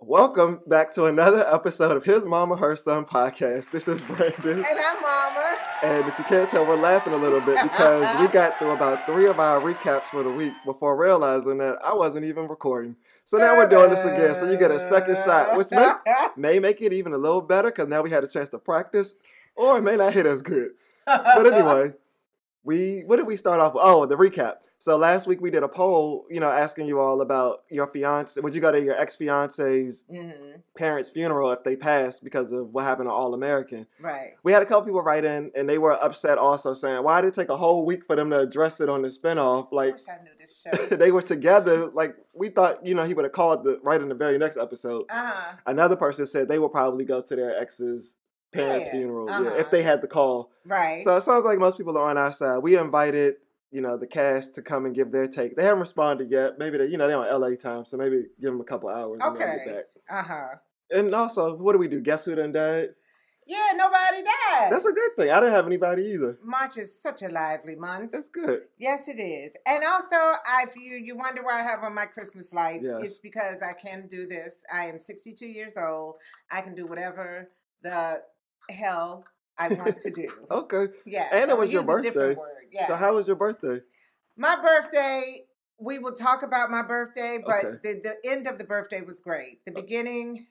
Welcome back to another episode of His Mama, Her Son podcast. This is Brandon. And I'm Mama. And if you can't tell, we're laughing a little bit because we got through about three of our recaps for the week before realizing that I wasn't even recording. So now we're doing this again. So you get a second shot, which may, may make it even a little better because now we had a chance to practice, or it may not hit as good. But anyway, we what did we start off with? Oh, the recap. So last week we did a poll, you know, asking you all about your fiance. Would you go to your ex fiance's mm-hmm. parents' funeral if they passed because of what happened to All American? Right. We had a couple people write in, and they were upset also, saying, "Why did it take a whole week for them to address it on the spinoff? I Like I knew this show. they were together. Like we thought, you know, he would have called the right in the very next episode." Uh-huh. Another person said they would probably go to their ex's parents' Yeah, funeral uh-huh. if they had the call. Right. So it sounds like most people are on our side. We invited, you know, the cast to come and give their take. They haven't responded yet. Maybe they, you know, they're on LA time, so maybe give them a couple hours. Okay. back. uh-huh. And also, what do we do? Guess who done died? Yeah, nobody died. That's a good thing. I didn't have anybody either. March is such a lively month. That's good. Yes, it is. And also, I if you you wonder why I have on my Christmas lights. Yes. It's because I can do this. I am 62 years old. I can do whatever the hell I want to do. Okay. Yeah. And it was your birthday. Yeah. So how was your birthday? My birthday, we will talk about my birthday, but Okay. the, the end of the birthday was great. The beginning,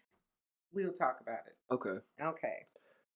we'll talk about it. Okay. Okay.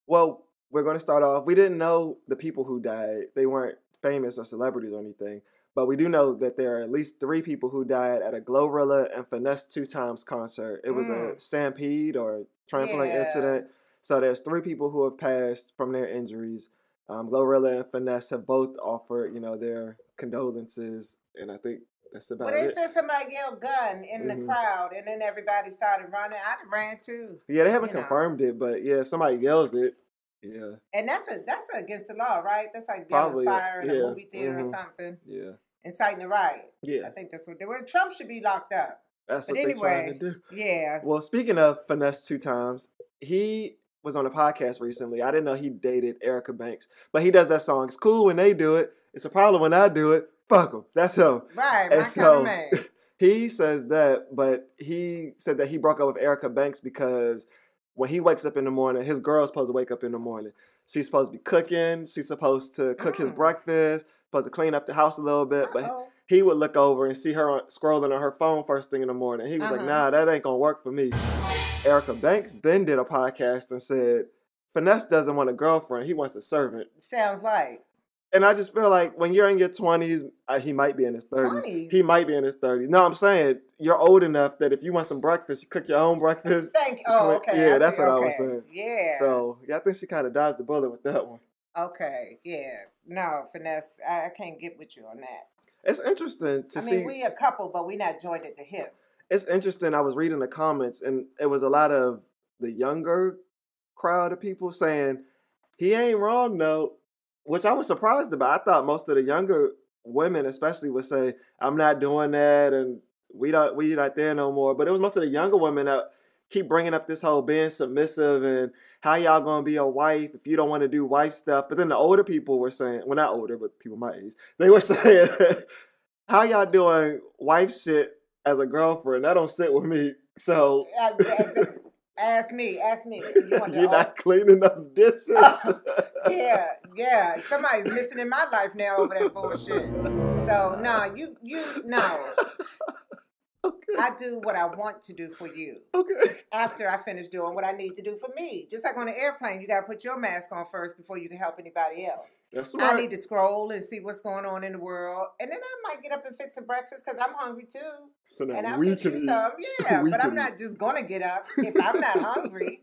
Well, we're going to start off. We didn't know the people who died. They weren't famous or celebrities or anything. But we do know that there are at least three people who died at a Glorilla and Finesse Two Times concert. It was a Mm. stampede or trampling Yeah. incident. So there's three people who have passed from their injuries. Um, Glorilla and Finesse have both offered, you know, their condolences, and I think that's about it. Well, they it. said somebody yelled gun in Mhm. the crowd, and then everybody started running. I ran too, Yeah, they haven't you know. confirmed it, but yeah, if somebody yells it, yeah, and that's a that's against the law, right? That's like Probably, yelling fire in yeah. a movie theater Mhm. or something, yeah, inciting a riot. Yeah. I think that's what they were. Trump should be locked up. That's But what they're trying anyway, to do. Yeah. Well, speaking of finesse two times, he was on a podcast recently. I didn't know he dated Erica Banks, but he does that song. It's cool when they do it. It's a problem when I do it. Fuck him. That's him. Right. And so-. He says that, but he said that he broke up with Erica Banks because when he wakes up in the morning, his girl's supposed to wake up in the morning. She's supposed to be cooking. She's supposed to cook his Mm. breakfast. Supposed to clean up the house a little bit, but Uh-oh. he would look over and see her on, scrolling on her phone first thing in the morning. He was like, Uh-huh. nah, that ain't gonna work for me. Erica Banks then did a podcast and said, Finesse doesn't want a girlfriend, he wants a servant. Sounds like And I just feel like when you're in your 20s, uh, he might be in his 30s. 20s. He might be in his 30s. No, I'm saying you're old enough that if you want some breakfast, you cook your own breakfast. Thank. Oh, okay. yeah, I that's see. what I was saying. Yeah. So yeah, I think she kind of dodged the bullet with that one. Okay. Yeah. No, finesse. I, I can't get with you on that. It's interesting to see. I see. mean, we a couple, but we not joined at the hip. It's interesting. I was reading the comments, and it was a lot of the younger crowd of people saying he ain't wrong though, which I was surprised about. I thought most of the younger women, especially, would say I'm not doing that, and we don't we not there no more. But it was most of the younger women that keep bringing up this whole being submissive and how y'all gonna be a wife if you don't want to do wife stuff. But then the older people were saying, well, not older, but people my age, they were saying, how y'all doing wife shit as a girlfriend? That don't sit with me. So as- ask me. Ask me. You You're not cleaning those dishes. yeah, yeah. Somebody's missing in my life now over that bullshit. So no, you you no. I do what I want to do for you okay. after I finish doing what I need to do for me. Just like on an airplane, you gotta put your mask on first before you can help anybody else. That's right. I need to scroll and see what's going on in the world, and then I might get up and fix some breakfast because I'm hungry too. so now And I'll we can eat. some, yeah. We but I'm not just gonna get up if I'm not hungry.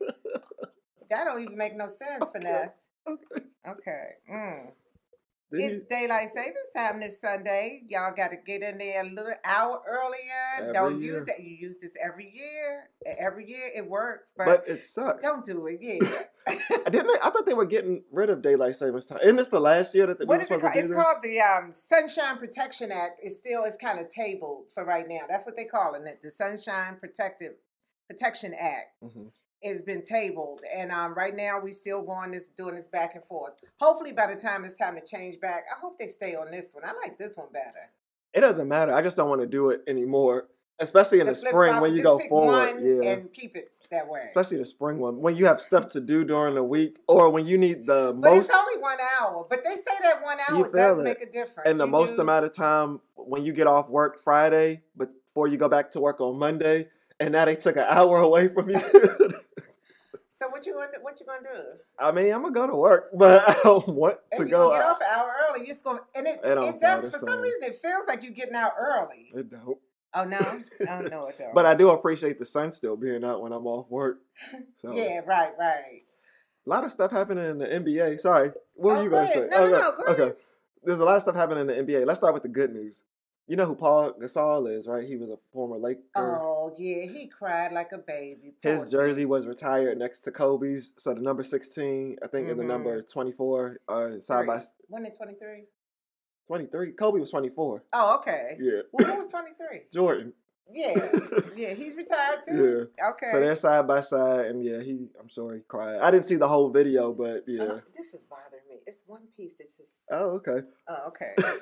That don't even make no sense, Okay. finesse. Okay. Okay. Mm. Then It's daylight savings time this Sunday. Y'all got to get in there a little hour earlier. Don't year. use that. You use this every year. Every year it works, but, but it sucks. don't do it. Yeah. I didn't. I thought they were getting rid of daylight savings time. Isn't this the last year that they what is it called? It's this? called the um, Sunshine Protection Act. It's still it's kind of tabled for right now. That's what they're calling it. The Sunshine Protective Protection Act. Mhm. Has been tabled, and um, right now we still going this doing this back and forth. Hopefully, by the time it's time to change back, I hope they stay on this one. I like this one better. It doesn't matter. I just don't want to do it anymore especially in the, flip spring flop, when you go forward. Yeah. and keep it that way. Especially the spring one when you have stuff to do during the week, or when you need the but most it's only one hour. But they say that one hour does it. make a difference. and the You most do- amount of time when you get off work Friday, before you go back to work on Monday, and now they took an hour away from you. So what you gonna do- what you gonna do? I mean, I'm gonna go to work, but I don't want And to you go. get out. off an hour early. You just gonna and it, It it does for so- some reason it feels like you're getting out early. It don't. Oh no, oh no, it don't. But I do appreciate the sun still being out when I'm off work. So yeah, right, right. a lot of stuff happening in the NBA. Sorry, what were Oh, you go gonna say? No, no, oh, okay. no, go okay. ahead. There's a lot of stuff happening in the NBA. Let's start with the good news. You know who Paul Gasol is, right? He was a former Laker. Oh yeah, he cried like a baby. His jersey was retired next to Kobe's, so the number 16, I think, and the Mhm. number 24 are side by When in twenty three? 23. Kobe was 24. Oh, okay. Yeah. Well, who was twenty three? Jordan. Yeah, yeah, he's retired too. Yeah. Okay. So they're side by side, and yeah, he. I'm sure he cried. I didn't see the whole video, but yeah. Oh, this is bothering me. It's one piece that's just. Oh, okay. Oh, okay.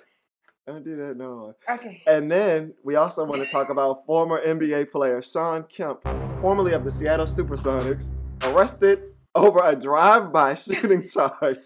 I don't do that no. Okay. And then we also want to talk about former NBA player Sean Kemp, formerly of the Seattle Supersonics, arrested over a drive-by shooting charge.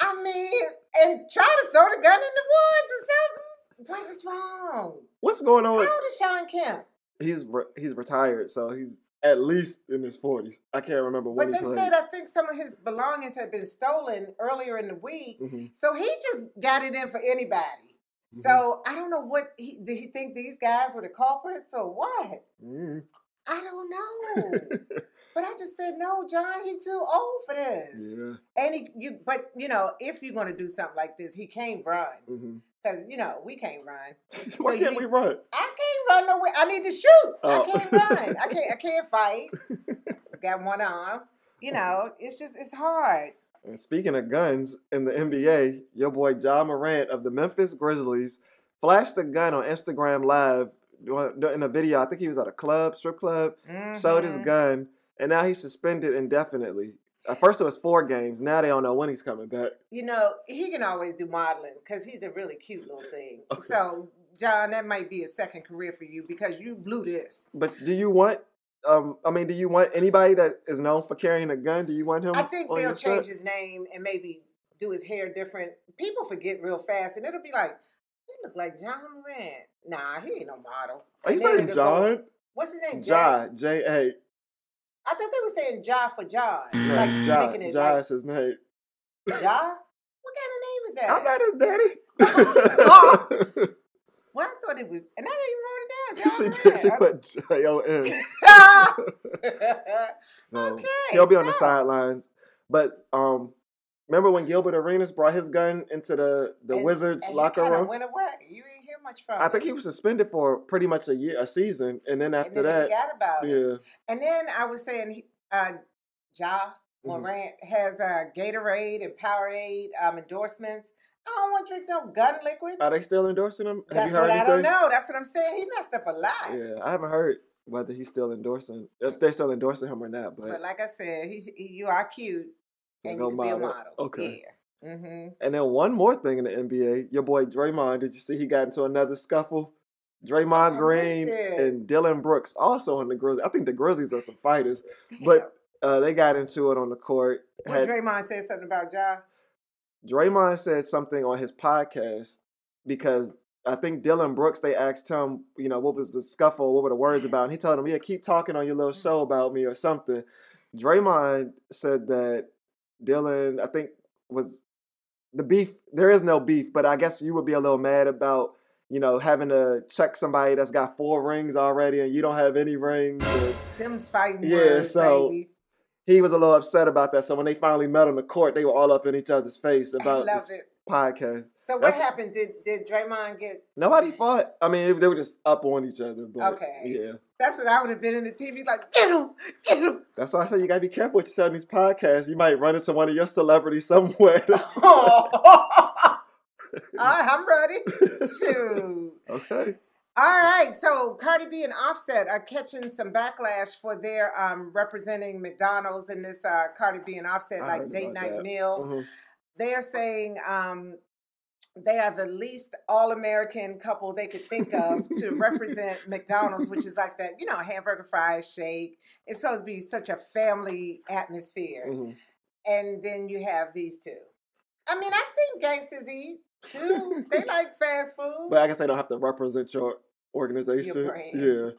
I mean, and try to throw the gun in the woods or something. What is wrong? What's going on? How old is Sean Kemp? he's re- he's retired, so he's at least in his 40s. I can't remember when But they played. said I think some of his belongings had been stolen earlier in the week. Mhm, So he just got it in for anybody. Mhm, So I don't know what he did. He think these guys were the culprits or what? mhm. I don't know. but I just said no, John. He's too old for this. yeah. And he, you, but you know, if you're gonna do something like this, he can't run mhm. because you know we can't run. Why So can't you- we run? I can't run nowhere. I need to shoot. Oh. I can't run. I can't. I can't fight. Got one arm. You know, it's just it's hard. And speaking of guns in the NBA, your boy John Morant of the Memphis Grizzlies flashed a gun on Instagram Live in a video. I think he was at a club, strip club, showed his Mhm. gun, and now he's suspended indefinitely. At first it was four games. Now they don't know when he's coming back. You know, he can always do modeling because he's a really cute little thing. Okay. So, John, that might be a second career for you because you blew this. But do you want? Um, I mean, do you want anybody that is known for carrying a gun? Do you want him? I think they'll your set? change his name and maybe do his hair different. People forget real fast, and it'll be like, he look like John Morant. Nah, he ain't no model. Are you And then saying it'll go- John? What's his name? Ja, J A. I thought they were saying Ja for John. No, like Ja, making it Ja like is his name. Ja? What kind of name is that? I'm not his daddy. well, I thought it was, and I didn't even wrote it down. she. She put J O N. So Okay, he'll be on the sidelines. But um, remember when Gilbert Arenas brought his gun into the the And- Wizards and locker room? Went away. You didn't hear much from. I think he was suspended for pretty much a year, a season, and then And after then they that, forgot about it. yeah, And then I was saying, uh, Ja Mhm. Morant has uh, Gatorade and Powerade um, endorsements. I don't want to drink no gun liquid. are they still endorsing him? Have That's what I don't know. That's what I'm saying. He messed up a lot. Yeah, I haven't heard whether he's still endorsing if they're still endorsing him or not. But, But like I said, he's he, you are cute and you can be a model. model. Okay. Yeah. Mm-hmm. and then one more thing in the NBA, your boy Draymond. Did you see he got into another scuffle? Draymond Green and Dillon Brooks also in the Grizzlies. I think the Grizzlies are some fighters. But uh, they got into it on the court. What Had- Draymond said something about Ja. Draymond said something on his podcast because I think Dillon Brooks, they asked him, you know, what was the scuffle, what were the words about? And he told him, yeah, keep talking on your little mm-hmm. show about me or something. Draymond said that Dillon, I think, was the beef. There is no beef, but I guess you would be a little mad about, you know, having to check somebody that's got four rings already and you don't have any rings. Them's fighting Yeah, words, so- baby. He was a little upset about that. So when they finally met on the court, they were all up in each other's face about this it. podcast. So what That's- happened? Did did Draymond get? Nobody fought. I mean, they were just up on each other. But Okay. yeah, That's what I would have been in the TV like, get him, get him. that's why I say you gotta be careful what you on these podcasts. You might run into one of your celebrities somewhere. I'm ready. Shoot. okay. All right, so Cardi B and Offset are catching some backlash for their um, representing McDonald's in this uh, Cardi B and Offset I like date night that. meal. Mhm. They are saying um, they are the least all American couple they could think of to represent McDonald's, which is like that, you know, hamburger, fries, shake. It's supposed to be such a family atmosphere. Mhm. And then you have these two. I mean, I think gangsters eat too. they like fast food. But I guess they don't have to represent your organization. brand. Yeah.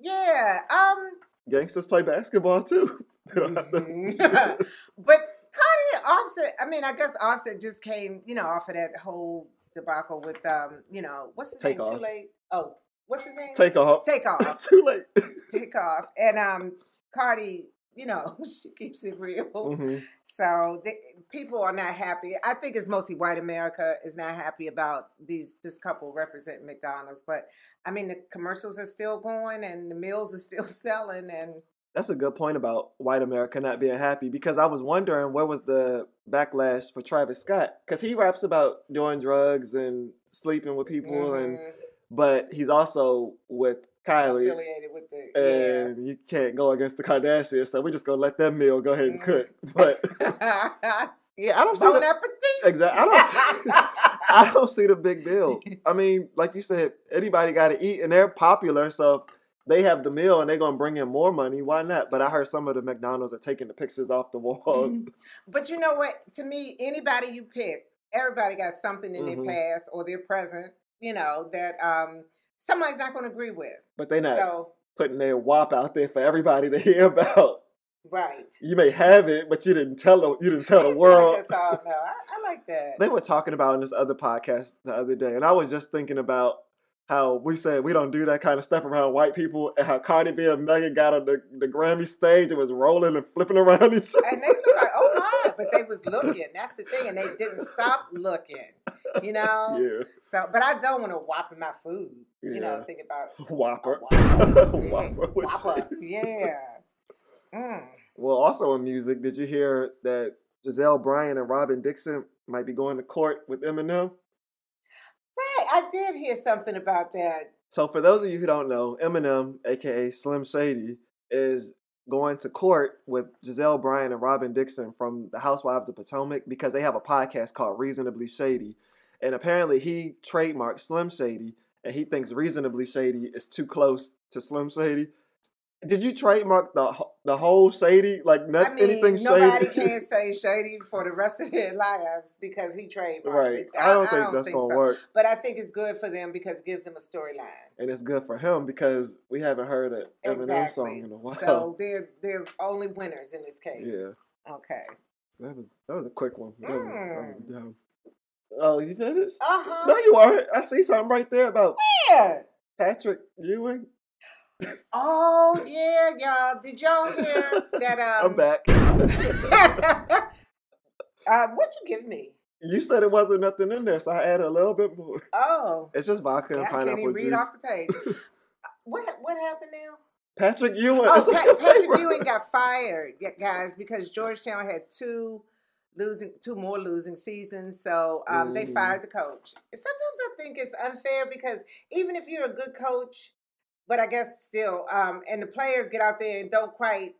yeah. Um, Gangsters play basketball too. They don't have to- Mhm. but Cardi and Offset, I mean, I guess Offset just came, you know, off of that whole debacle with, um, you know, what's his Take name? off. Too late. Oh, what's his name? Take off. Take off. Too late. Take off. And um, Cardi, you know, she keeps it real. Mhm. So the, people are not happy. I think it's mostly white America is not happy about these this couple representing McDonald's. But I mean, the commercials are still going and the meals are still selling. And That's a good point about white America not being happy because I was wondering where was the backlash for Travis Scott because he raps about doing drugs and sleeping with people and Mhm. but he's also with Kylie affiliated with the yeah. and you can't go against the Kardashians so we're just gonna let them meal go ahead and Mhm. cook but yeah I don't see bon the, appetit. exactly I don't I don't see the big deal I mean like you said anybody got to eat and they're popular so they have the meal and they're gonna bring in more money why not but I heard some of the McDonald's are taking the pictures off the wall but you know what? To me, anybody you pick, everybody got something in Mhm. their past or their present, you know, that um somebody's not going to agree with. but they're not So putting their wop out there for everybody to hear about right. you may have it but you didn't tell the, you didn't tell the like world that song, though. I, I like that. they were talking about in this other podcast the other day, and I was just thinking about how we said we don't do that kind of stuff around white people, and how Cardi B and Megan got on the, the Grammy stage and was rolling and flipping around each other. and they look like, oh my, but they was looking. That's the thing, and they didn't stop looking. You know. Yeah, So, but I don't want to whop in my food. You know, think about Whopper. Whopper. Whopper Whopper. Yeah. Mm. Well, also in music, did you hear that Gizelle Bryan and Robin Dixon might be going to court with Eminem? Right, I did hear something about that. So, for those of you who don't know, Eminem, aka Slim Shady, is going to court with Gizelle Bryan and Robin Dixon from the Housewives of Potomac because they have a podcast called Reasonably Shady. And apparently, he trademarked Slim Shady, and he thinks Reasonably Shady is too close to Slim Shady. Did you trademark the the whole Shady? Like, not I mean, anything nobody Shady? can say shady for the rest of their lives because he trademarked right. it. I don't think that's going to so. work. But I think it's good for them because it gives them a storyline. And it's good for him because we haven't heard an Eminem song in a while. So they're they're only winners in this case. yeah. Okay. That was that was a quick one. That was, that was Mm. Oh, you finished? Uh huh. No, you aren't. I see something right there about Yeah. Patrick Ewing. Oh yeah, y'all. Did y'all hear that? Um, I'm back. uh, what'd you give me? you said it wasn't nothing in there, so I added a little bit more. Oh, It's just vodka and I can't pineapple even read juice. off the page. what what happened now? Patrick Ewing. Oh, it's on Pat, the Patrick. Ewing got fired, guys, because Georgetown had two losing, two more losing seasons. So um, they Mm. fired the coach. Sometimes I think it's unfair because even if you're a good coach, but I guess still, um, and the players get out there and don't quite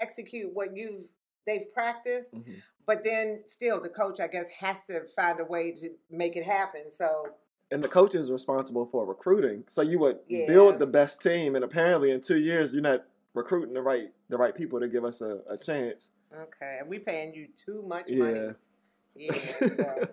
execute what you've they've practiced, Mhm. but then still the coach, I guess, has to find a way to make it happen. So And the coach is responsible for recruiting, so you would Yeah. build the best team. And apparently, in two years, you're not recruiting the right the right people to give us a, a chance. okay, and we paying you too much Yeah. money. Yeah, so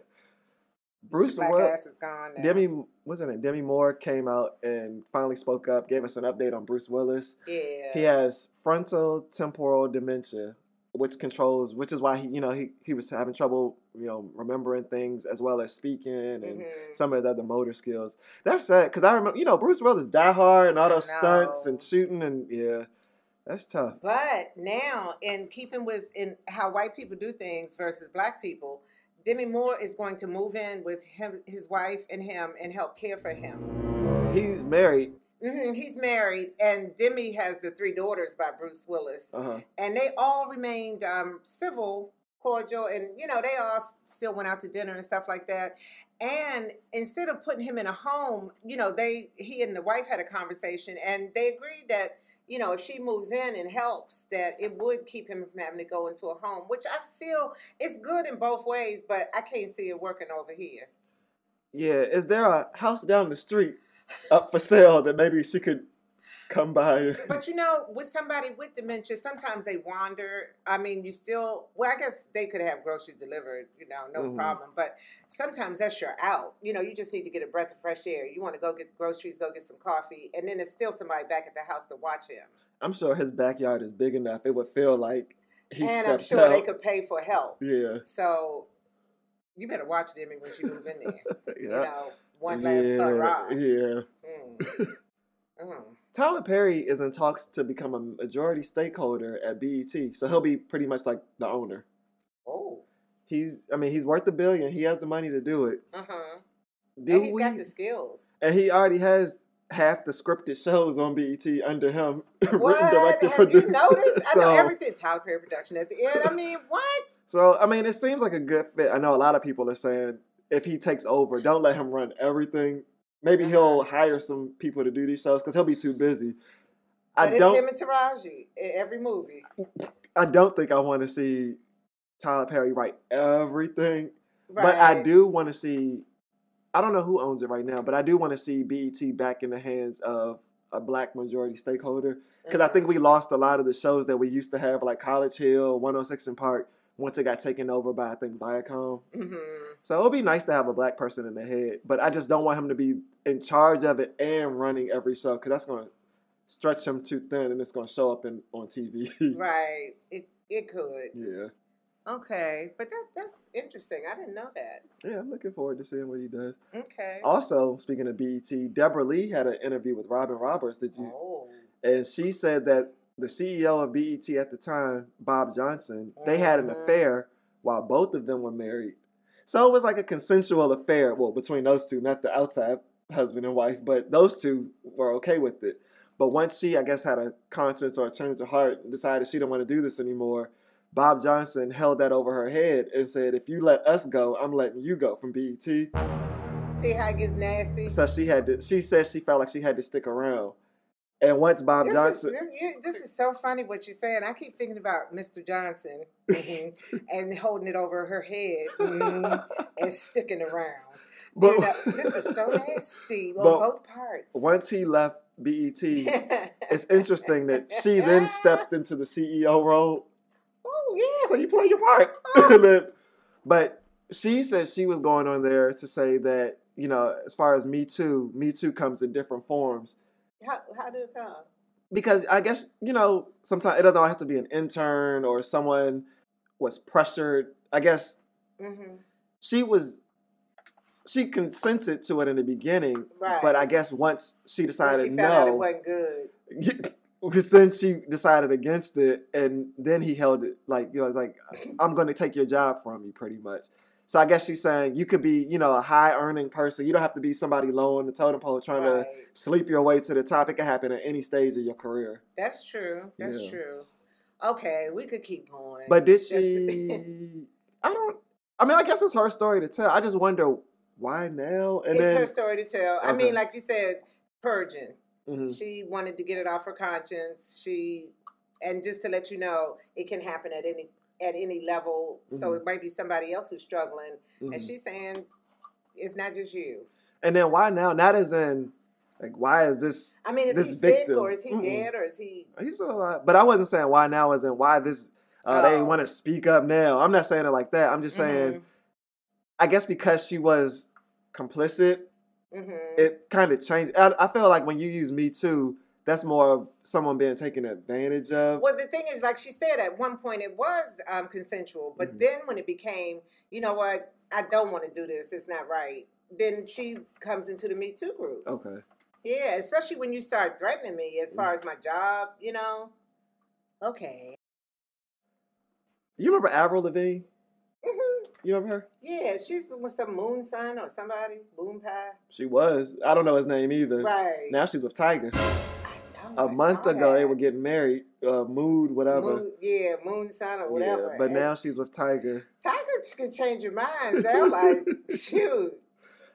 Bruce black ass is gone now. Demi, wasn't it? Demi Moore came out and finally spoke up, gave us an update on Bruce Willis. Yeah. He has frontal temporal dementia, which controls, which is why he, you know, he, he was having trouble, you know, remembering things as well as speaking and Mhm. some of his other motor skills. That's sad because I remember, you know, Bruce Willis die hard and all those stunts and shooting and yeah, that's tough. But now, in keeping with in how white people do things versus black people, Demi Moore is going to move in with him, his wife, and him, and help care for him. He's married. hmm He's married, and Demi has the three daughters by Bruce Willis, Uh huh. and they all remained um, civil, cordial, and you know they all still went out to dinner and stuff like that. And instead of putting him in a home, you know, they he and the wife had a conversation, and they agreed that you know if she moves in and helps, that it would keep him from having to go into a home, which I feel is good in both ways, but I can't see it working over here. Yeah, is there a house down the street up for sale that maybe she could come by? But you know, with somebody with dementia, sometimes they wander. I mean, you still, well, I guess they could have groceries delivered, you know, no Mhm. problem. But sometimes that's your out. You know, you just need to get a breath of fresh air. You want to go get groceries, go get some coffee, and then there's still somebody back at the house to watch him. I'm sure his backyard is big enough. It would feel like he and I'm sure out. they could pay for help. Yeah, So you better watch Demi when she move in there. yeah, You know, one last yeah, hurrah. yeah. Mm. Mm. Tyler Perry is in talks to become a majority stakeholder at BET, so he'll be pretty much like the owner. Oh. He's, I mean, he's worth a billion. He has the money to do it. Uh huh. And he's we? got the skills. and he already has half the scripted shows on BET under him, What? written, directed, Have you produced. noticed? I know everything. Tyler Perry production at the end. I mean, what? So I mean, it seems like a good fit. I know a lot of people are saying if he takes over, don't let him run everything. Maybe he'll hire some people to do these shows because he'll be too busy. I it's don't. him and Taraji in every movie. I don't think I want to see Tyler Perry write everything, Right. but I do want to see. I don't know who owns it right now, but I do want to see BET back in the hands of a black majority stakeholder because I think mm-hmm. we lost a lot of the shows that we used to have, like College Hill, 106 and Park, once it got taken over by I think Viacom. hmm So it'll be nice to have a black person in the head, but I just don't want him to be in charge of it and running every show because that's going to stretch him too thin and it's going to show up in on TV. Right. It it could. yeah, Okay, but that that's interesting. I didn't know that. yeah, I'm looking forward to seeing what he does. Okay. Also, speaking of BET, Debra Lee had an interview with Robin Roberts. Did you? Oh. And she said that the CEO of BET at the time, Bob Johnson, they had an Mhm. affair while both of them were married. So it was like a consensual affair, well, between those two, not the outside husband and wife, but those two were okay with it. But once she, I guess, had a conscience or a change of heart and decided she didn't want to do this anymore, Bob Johnson held that over her head and said, "If you let us go, I'm letting you go from BET." See how it gets nasty. So she had to. She said she felt like she had to stick around. And once Bob This is, Johnson, this, you, this is so funny what you're saying. I keep thinking about Mr. Johnson mhm, and holding it over her head mhm, and sticking around. but you know, this is so nasty on both parts. once he left BET, it's interesting that she then stepped into the CEO role. Oh yeah. So you play your part. Oh. But she said she was going on there to say that you know, as far as Me Too, Me Too comes in different forms. How how did it come? because I guess you know sometimes it doesn't always have to be an intern or someone was pressured. I guess hmm she was she consented to it in the beginning, Right. but I guess once she When decided she found out it no, wasn't good. because then she decided against it, and then he held it like you know like I'm going to take your job from you, pretty much. So I guess she's saying you could be you know a high earning person. You don't have to be somebody low on the totem pole trying to sleep your way to the top. It can happen at any stage of your career. That's true. That's Yeah. true. Okay, we could keep going. But did she? I don't. I mean, I guess it's her story to tell. I just wonder why now. And it's then, her story to tell. I mean, like you said, purging. Mhm. She wanted to get it off her conscience. She, and just to let you know, it can happen at any at any level. So Mhm. it might be somebody else who's struggling, and Mhm. she's saying it's not just you. And then why now? Not as in, like, why is this? I mean, is This he sick or is he Mm-mm. dead or is he? He's still alive. But I wasn't saying why now, as in why this. Uh, They Oh. want to speak up now. I'm not saying it like that. I'm just saying, Mhm, I guess because she was complicit, mhm. it kind of changed. I, I feel like when you use Me Too, that's more of someone being taken advantage of. Well, the thing is, like she said, at one point it was um, consensual, but Mhm. then when it became, you know what, I don't want to do this, it's not right. Then she comes into the Me Too group. Okay. Yeah, especially when you start threatening me as far Mm. as my job, you know. Okay. You remember Avril Lavigne? Mm-hmm. You remember her? Yeah, she's with some moon son or somebody, moon pie. She was. I don't know his name either. Right. Now she's with Tiger. Know, A month ago they were getting married. Uh, mood, whatever. Moon, yeah, moon sign or whatever. Yeah, but And now she's with Tiger. Tiger could change your mind. So I'm like, shoot.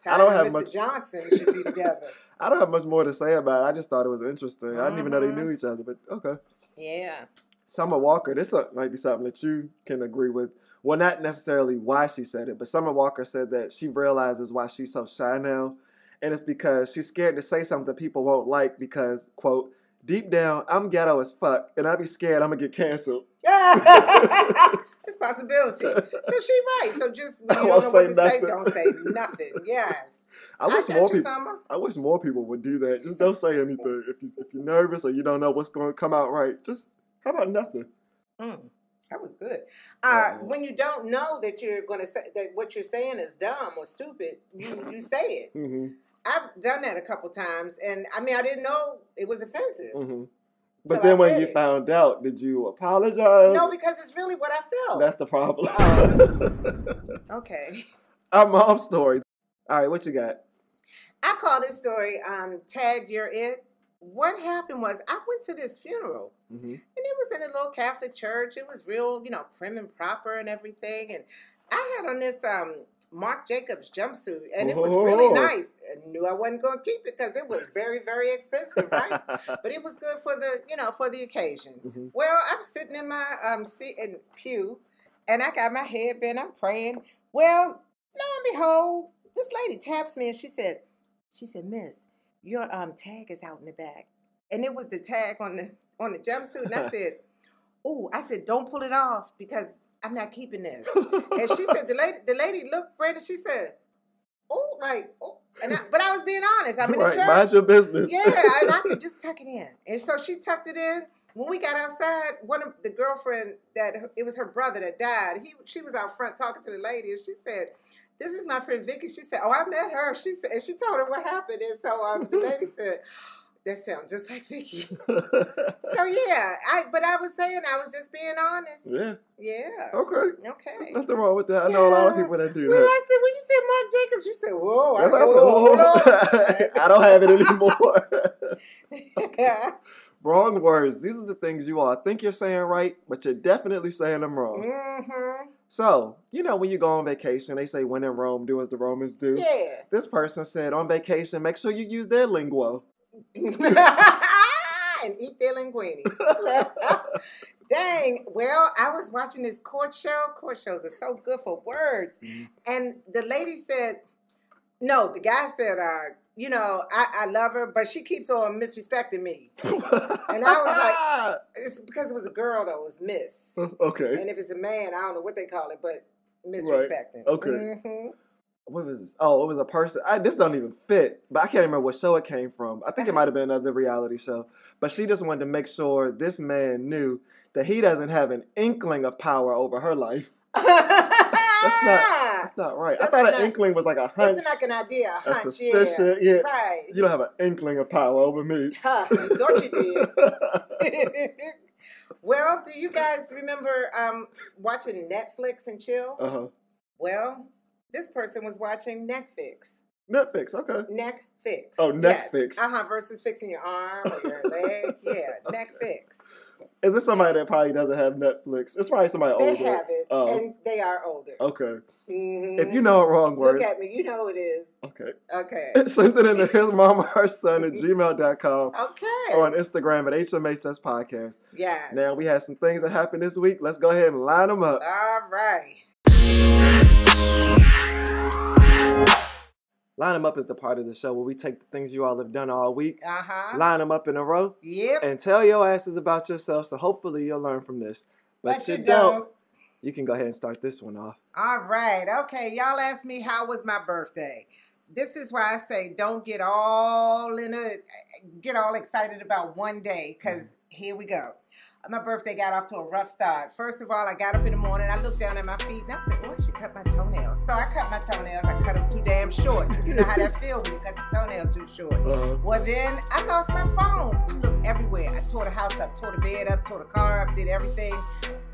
I don't Tiger have and Mr. much- Johnson should be together. I don't have much more to say about it. I just thought it was interesting. I didn't even know they Mhm. knew each other, but okay. Yeah. Summer Walker, this uh, might be something that you can agree with. Well, not necessarily why she said it, but Summer Walker said that she realizes why she's so shy now, and it's because she's scared to say something people won't like because, quote, deep down, I'm ghetto as fuck, and I be scared I'm gonna get canceled. it's possibility. So she right. So just when you don't know what say to say, nothing. don't say nothing. Yes. I wish got more people. Summer. I wish more people would do that. Just don't say anything. If you if you're nervous or you don't know what's going to come out right, just how about nothing? Mm, that was good. Uh, Uh-oh. when you don't know that you're going to say that what you're saying is dumb or stupid, you you say it. hmm I've done that a couple times, and I mean, I didn't know it was offensive. hmm But then when you it. found out, did you apologize? No, because it's really what I felt. That's the problem. okay. Our mom's story. All right, what you got? I call this story um, "Tag You're It." What happened was I went to this funeral, hmm and it was in a little Catholic church. It was real, you know, prim and proper and everything. And I had on this um, Marc Jacobs jumpsuit, and it was really Oh. nice. I knew I wasn't going to keep it because it was very, very expensive, right? but it was good for the, you know, for the occasion. hmm Well, I'm sitting in my um seat in pew, and I got my head bent. I'm praying. Well, lo and behold, this lady taps me, and she said, "She said, Miss, your um tag is out in the back, and it was the tag on the on the jumpsuit." And I said, "Oh," I said, "Don't pull it off because I'm not keeping this." And she said, "The lady, the lady looked, Brandon." She said, "Oh, like oh," and I, but I was being honest. I'm in the right, church. mind your business. Yeah, and I said, just tuck it in. And so she tucked it in. When we got outside, one of the girlfriend that it was her brother that died. He she was out front talking to the lady, and she said, "This is my friend Vicky." She said, "Oh, I met her." She said, and she told her what happened. And so um, the lady said, "That sounds just like Vicky." So yeah, I but I was saying I was just being honest. yeah. Yeah. Okay. Okay. Nothing wrong with that. I know a lot of people that do When that. I said when you said Marc Jacobs, you said, "Whoa!" I That's said, why I said, "Whoa. I don't have it anymore. whoa." wrong words. These are the things you all think you're saying right, but you're definitely saying them wrong. mm-hmm. So, you know, when you go on vacation, they say, when in Rome, do as the Romans do. Yeah. This person said, on vacation, make sure you use their linguo. and eat their linguine. Dang. Well, I was watching this court show. Court shows are so good for words. Mhm. And the lady said, no, the guy said, uh, you know, I, I love her, but she keeps on misrespecting me. and I was like, It's because it was a girl, though. It was Miss. okay. And if it's a man, I don't know what they call it, but misrespecting. Okay. Mhm. What was this? Oh, it was a person. I, this don't even fit, but I can't remember what show it came from. I think it might have been another reality show. But she just wanted to make sure this man knew that he doesn't have an inkling of power over her life. That's not. That's not right. That's I thought not- an inkling was like a hunch, That's like an idea, a a hunch, suspicion. Yeah. yeah. Right. You don't have an inkling of power over me. Huh, you thought you did. well, do you guys remember um, watching Netflix and chill? uh huh. Well, this person was watching Netflix. Netflix. Okay. Neck fix. Oh, neck fix. Uh huh. Versus fixing your arm or your leg. Yeah, neck fix. Is this somebody that probably doesn't have Netflix? It's probably somebody They older. They have it, Oh. and they are older. Okay. Mhm. If you know it wrong words. look at me, you know it is. okay. Okay. Send it in to his mama, her son at gmail.com Okay. or on Instagram at HMHS Podcast. yes. Now, we had some things that happened this week. Let's go ahead and line them up. All right. Line them up is the part of the show where we take the things you all have done all week, Uh huh. line them up in a row, Yep. and tell your asses about yourself. So hopefully you'll learn from this. But, But you you don't. don't. You can go ahead and start this one off. All right. Okay. Y'all asked me how was my birthday. This is why I say don't get all in a get all excited about one day, because here we go. My birthday got off to a rough start. First of all, I got up in the morning, I looked down at my feet, and I said, "Oh, I should cut my toenails." So I cut my toenails. I cut them too damn short. You know how that feels when you cut your toenail too short. Uh-huh. Well, then I lost my phone. I looked everywhere. I tore the house up, tore the bed up, tore the car up, did everything.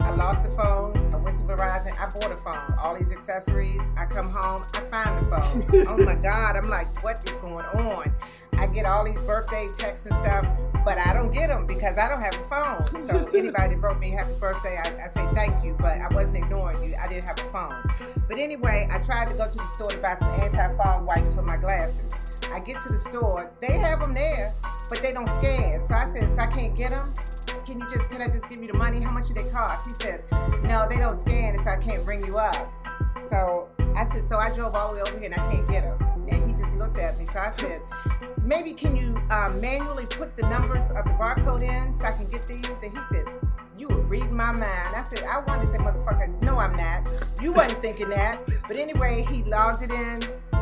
I lost the phone. I went to Verizon. I bought a phone. All these accessories. I come home. I find the phone. oh my God. I'm like, what is going on? I get all these birthday texts and stuff, but I don't get them because I don't have a phone. So anybody that wrote me happy birthday, I, I say thank you, but I wasn't ignoring you. I didn't have a phone. But anyway, I tried to go to the store to buy some anti-fog wipes for my glasses. I get to the store, they have them there, but they don't scan. So I said, I can't get them. Can you just can I just give you the money? How much do they cost? He said, no, they don't scan, it, so I can't bring you up. So I said, so I drove all the way over here and I can't get him. And he just looked at me. So I said, maybe can you um, manually put the numbers of the barcode in so I can get these? And he said, you were reading my mind. I said, I wanted to say, motherfucker, no, I'm not. You wasn't thinking that. But anyway, he logged it in.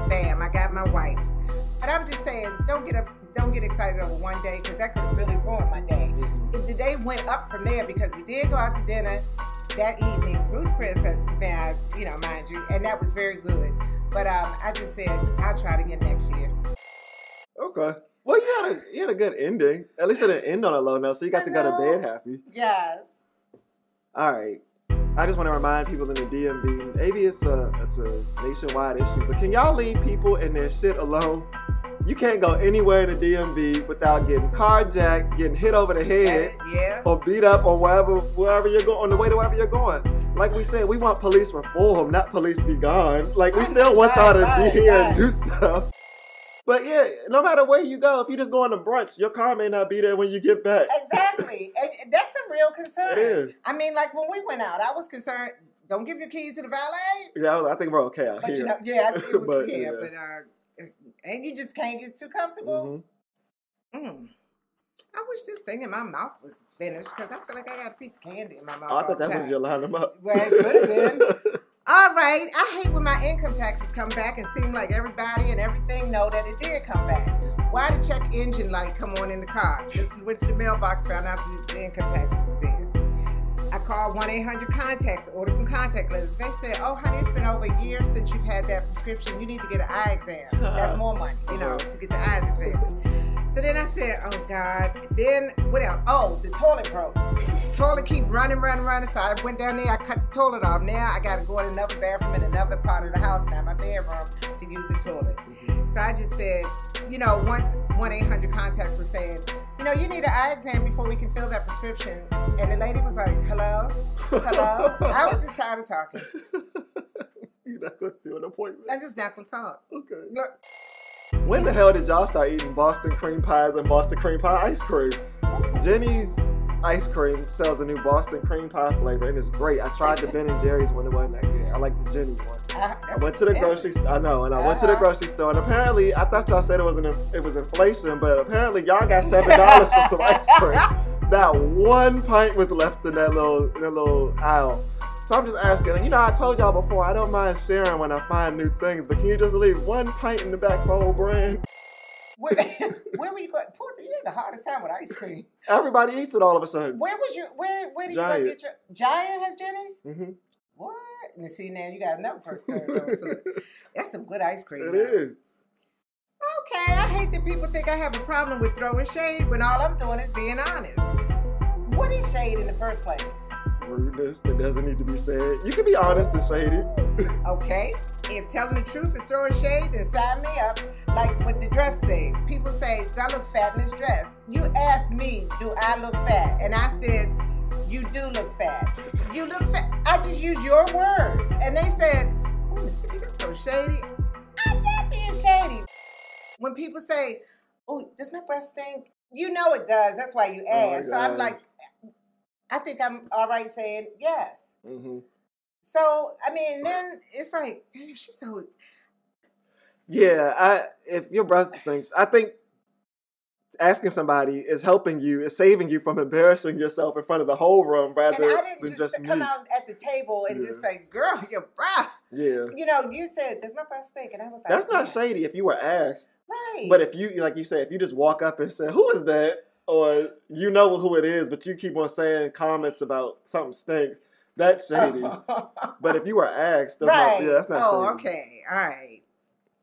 Bam, I got my wipes. But I'm just saying, don't get up, don't get excited over one day because that could have really ruined my day. If the day went up from there because we did go out to dinner that evening, Ruth's Chris, man, you know, mind you, and that was very good. But um, I just said I'll try it again next year. Okay. Well, you had a you had a good ending. At least it didn't end on a low note, so you got I to go to bed happy. Yes. All right. I just want to remind people in the DMV, maybe it's a it's a nationwide issue, but can y'all leave people and their shit alone? You can't go anywhere in the DMV without getting carjacked, getting hit over the head, Yeah. or beat up on wherever wherever you're going on the way to wherever you're going. Like we said, we want police reform, not police be gone. Like we still want y'all to be here and do stuff. But yeah, no matter where you go, if you just going to brunch, your car may not be there when you get back. Exactly. and that's a real concern. It is. I mean, like when we went out, I was concerned. Don't give your keys to the valet. Yeah, I, was- I think we're okay out But here. you know, yeah, it was, But, yeah, yeah. but uh, and you just can't get too comfortable. Mhm. Mm. I wish this thing in my mouth was finished because I feel like I got a piece of candy in my mouth. Oh, I thought that was your line up. Well, it could have been. All right. I hate when my income taxes come back and seem like everybody and everything know that it did come back. Why the check engine light come on in the car? Just went to the mailbox, found out the, the income taxes was there. I called 1 800 contacts to order some contact lenses. They said, Oh, honey, it's been over a year since you've had that prescription. You need to get an eye exam. That's more money, you know, to get the eyes examined. So then I said, Oh, God. Then what else? Oh, the toilet broke. toilet keep running, running, running. So I went down there, I cut the toilet off. Now I got to go in another bathroom in another part of the house now, my bedroom, to use the toilet. Mm-hmm. So I just said, you know, once 1 800 contacts was saying, you know, you need an eye exam before we can fill that prescription. And the lady was like, hello? Hello? I was just tired of talking. You're not going to do an appointment. I'm just not gonna talk. Okay. Look, When the hell did y'all start eating Boston cream pies and Boston cream pie ice cream? Jeni's ice cream sells a new Boston cream pie flavor, and it's great. I tried the Ben and Jerry's one; it wasn't that good. I like the Jeni's one. I, I went to the grocery. St- I know, and I went to the Uh-huh. grocery store, and apparently, I thought y'all said it was an it was inflation, but apparently, y'all got seven dollars for some ice cream. That one pint was left in that little in that little aisle. So I'm just asking. and You know, I told y'all before, I don't mind sharing when I find new things, but can you just leave one pint in the back for whole brand? Where, where were you going? Poor thing, you had the hardest time with ice cream. Everybody eats it all of a sudden. Where was your? Where? Where did you go get your? Giant has Jeni's. hmm What? And see now you got another person turned over to it. That's some good ice cream. It now. is. Okay, I hate that people think I have a problem with throwing shade when all I'm doing is being honest. What is shade in the first place? Rudeness that doesn't need to be said. You can be honest and shady. Okay, if telling the truth is throwing shade, then sign me up. Like with the dress thing, people say, "Do I look fat in this dress?" You asked me, "Do I look fat?" And I said, "You do look fat. You look fat." I just used your words, and they said, "Oh, Vicky, that's so shady." I'm not being shady. When people say, "Oh, does my breath stink?" You know it does. That's why you Oh ask. so I'm like, I think I'm all right saying yes. hmm So I mean, then it's like, damn, she's so. Yeah, I if your brother thinks, I think asking somebody is helping you, is saving you from embarrassing yourself in front of the whole room rather And I didn't than just, just come me. out at the table and just say, "Girl, your breath." Yeah. You know, you said, "Does my breath stink?" And I was like, That's not "Yes." shady if you were asked. right? But if you like you said, if you just walk up and say, Who is that? Or you know who it is, but you keep on saying comments about something stinks, that's shady. but if you were asked, that's right? not yeah, that's not oh, shady. okay, all right.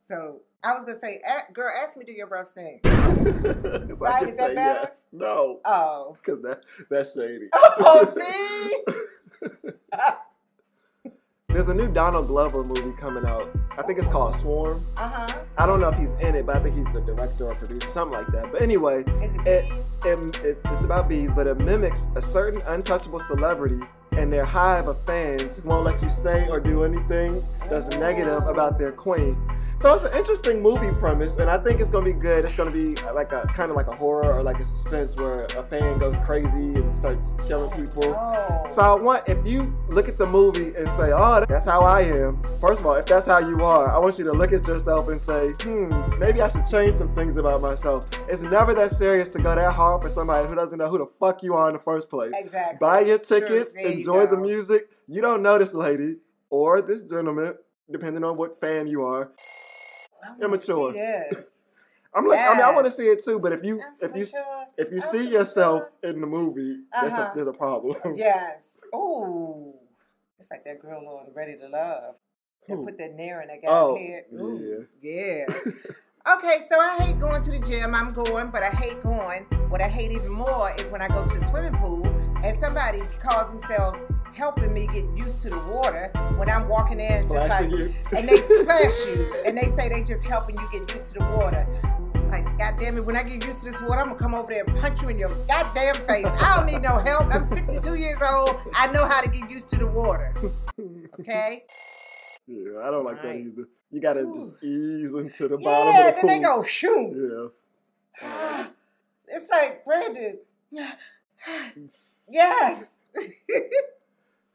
So I was gonna say, "Girl, ask me, do your breath stink?" Right, is that better? yes. No, Oh, because that that's shady. oh, see. There's a new Donald Glover movie coming out. I think it's called Swarm. Uh huh. I don't know if he's in it, but I think he's the director or producer, something like that. But anyway, It- it, it, it's about bees, but it mimics a certain untouchable celebrity and their hive of fans who won't let you say or do anything that's negative about their queen. So it's an interesting movie premise, and I think it's gonna be good. It's gonna be like a kind of like a horror or like a suspense where a fan goes crazy and starts killing people. Oh. So I want if you look at the movie and say, "Oh, that's how I am." First of all, if that's how you are, I want you to look at yourself and say, "Hmm, maybe I should change some things about myself." It's never that serious to go that hard for somebody who doesn't know who the fuck you are in the first place. exactly. Buy your tickets, you enjoy the music. You don't know this lady or this gentleman, depending on what fan you are. Immature. this. I'm like, I mean, I want to see it too, but if you if you if you see yourself in the movie, that's Uh-huh. a, there's a problem. Yes. Ooh. It's like that girl on Ready to Love. That Who? put that nair in that guy's Oh, head. Ooh. yeah. Yeah. okay, so I hate going to the gym. I'm going, but I hate going. What I hate even more is when I go to the swimming pool and somebody calls themselves helping me get used to the water when I'm walking in just like you. and they splash you and they say they just helping you get used to the water. Like, goddamn it, when I get used to this water, I'm gonna come over there and punch you in your goddamn face. I don't need no help. I'm 62 years old. I know how to get used to the water. Okay? Yeah, I don't like that Right. either. You gotta Ooh. just ease into the bottom Yeah, of the then they go shoot. Yeah. It's like Brandon. Yes.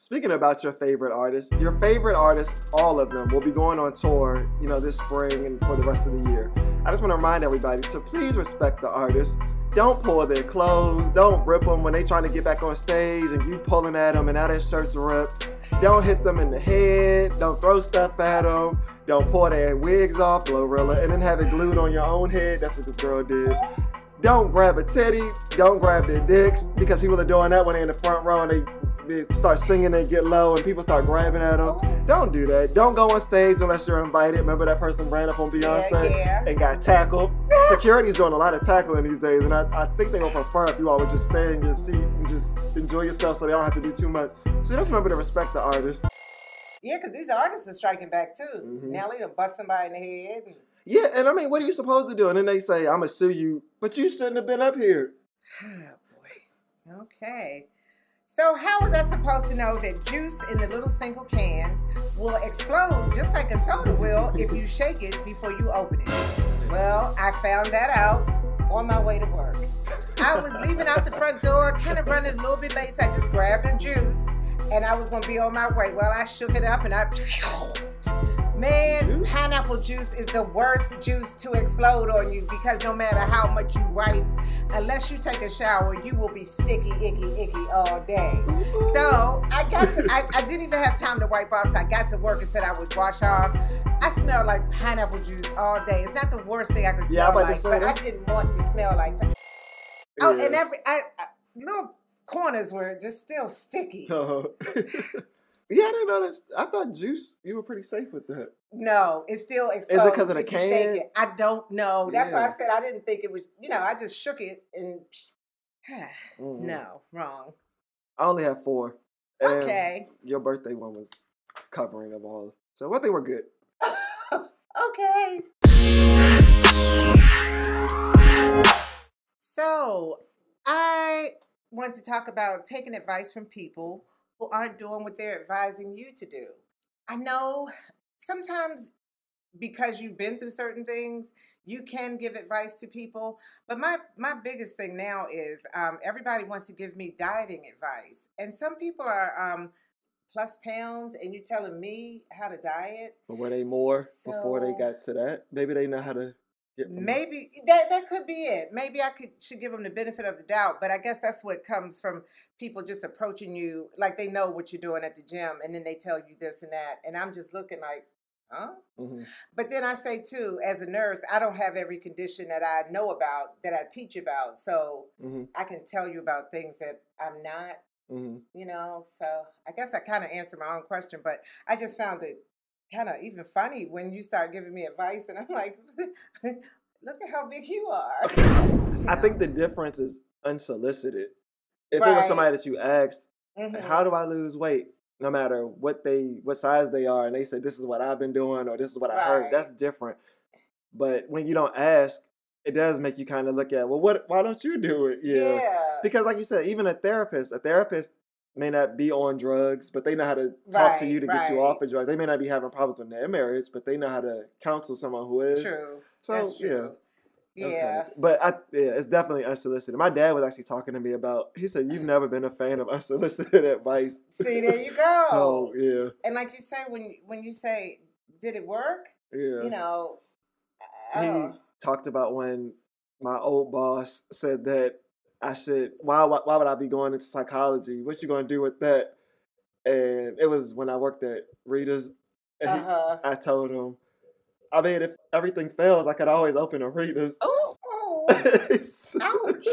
Speaking about your favorite artists, your favorite artists, all of them, will be going on tour, you know, this spring and for the rest of the year. I just want to remind everybody to please respect the artists. Don't pull their clothes. Don't rip them when they trying to get back on stage and you pulling at them and now their shirts ripped. Don't hit them in the head. Don't throw stuff at them. Don't pull their wigs off, Glorilla, and then have it glued on your own head. That's what this girl did. Don't grab a titty. Don't grab their dicks because people are doing that when they're in the front row and they, they start singing and get low and people start grabbing at them. Don't do that. Don't go on stage unless you're invited. Remember that person ran up on Beyonce Yeah, yeah. and got tackled. Security's doing a lot of tackling these days, and I, I think they're gonna prefer if you all would just stay in your seat and just enjoy yourself so they don't have to do too much. So just remember to respect the artist. Yeah, because these artists are striking back too. Mhm. Nelly done bust somebody in the head. And, Yeah, and I mean, what are you supposed to do? And then they say, I'm gonna sue you, but you shouldn't have been up here. oh boy. Okay. So how was I supposed to know that juice in the little single cans will explode just like a soda will if you shake it before you open it? Well, I found that out on my way to work. I was leaving out the front door, kind of running a little bit late, so I just grabbed the juice and I was gonna be on my way. Well, I shook it up and I Man, Juice? pineapple juice is the worst juice to explode on you because no matter how much you wipe, unless you take a shower, you will be sticky, icky, icky all day. So I got to, I, I didn't even have time to wipe off, so I got to work and said I would wash off. I smelled like pineapple juice all day. It's not the worst thing I could smell to like, but I didn't want to smell like. Oh, Yeah. and every I, I little corners were just still sticky. Oh. yeah, I didn't know this. I thought juice. You were pretty safe with that. No, it's still explodes. 'cause of the you shake can? it. I don't know. That's why I said I didn't think it was. You know, I just shook it and. Mhm. no, wrong. I only have four. Okay. Your birthday one was covering of all. So I think we're good. okay. So I want to talk about taking advice from people who aren't doing what they're advising you to do. I know sometimes because you've been through certain things, you can give advice to people. But my my biggest thing now is um, everybody wants to give me dieting advice, and some people are um, plus pounds, and you're telling me how to diet. But were they more before they got to that? Maybe they know how to Maybe that that could be it. Maybe I could should give them the benefit of the doubt, but I guess that's what comes from people just approaching you like they know what you're doing at the gym, and then they tell you this and that, and I'm just looking like, huh? Mhm. But then I say too, as a nurse, I don't have every condition that I know about that I teach about, so Mhm. I can tell you about things that I'm not. Mhm. You know, so I guess I kind of answered my own question, but I just found it kind of even funny when you start giving me advice, and I'm like, look at how big you are. I think the difference is unsolicited. If it was somebody that you asked, Mhm. how do I lose weight? No matter what they what size they are, and they say this is what I've been doing or this is what I heard, that's different. But when you don't ask, it does make you kind of look at well, what? Why don't you do it? yeah. Because like you said, even a therapist, a therapist may not be on drugs, but they know how to talk to you to get you off of drugs. They may not be having problems in their marriage, but they know how to counsel someone who is. True. So That's yeah. true. Yeah. kinda- but I, yeah, it's definitely unsolicited. My dad was actually talking to me about. He said you've never been a fan of unsolicited advice. See, there you go. so yeah, and like you say, when you, when you say, "Did it work?" yeah. You know, uh, he oh, talked about when my old boss said that I should. Why? Why, why would I be going into psychology? What you gonna do with that? And it was when I worked at. And uh-huh. I told him, I mean, if everything fails, I could always open a Rita's. Oh, oh, Ouch!